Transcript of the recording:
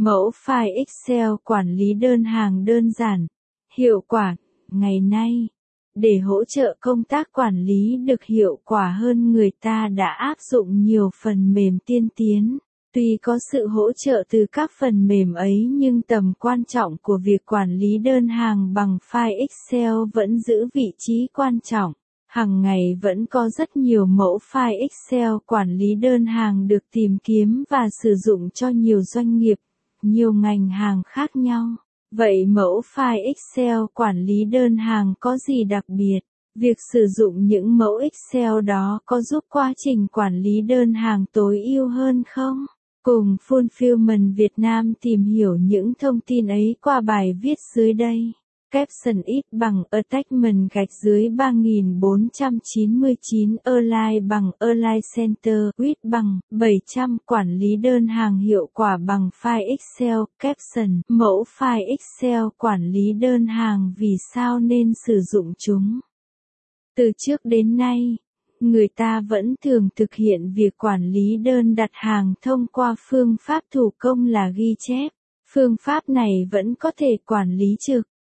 Mẫu file Excel quản lý đơn hàng đơn giản, hiệu quả. Ngày nay, để hỗ trợ công tác quản lý được hiệu quả hơn người ta đã áp dụng nhiều phần mềm tiên tiến. Tuy có sự hỗ trợ từ các phần mềm ấy nhưng tầm quan trọng của việc quản lý đơn hàng bằng file Excel vẫn giữ vị trí quan trọng. Hàng ngày vẫn có rất nhiều mẫu file Excel quản lý đơn hàng được tìm kiếm và sử dụng cho nhiều doanh nghiệp, nhiều ngành hàng khác nhau. Vậy mẫu file Excel quản lý đơn hàng có gì đặc biệt? Việc sử dụng những mẫu Excel đó có giúp quá trình quản lý đơn hàng tối ưu hơn không? Cùng Fulfillment Việt Nam tìm hiểu những thông tin ấy qua bài viết dưới đây. Caption ít bằng attachment gạch dưới 3499 Align bằng Align Center width bằng 700 quản lý đơn hàng hiệu quả bằng file Excel Caption mẫu file Excel quản lý đơn hàng vì sao nên sử dụng chúng. Từ trước đến nay, người ta vẫn thường thực hiện việc quản lý đơn đặt hàng thông qua phương pháp thủ công là ghi chép. Phương pháp này vẫn có thể quản lý trực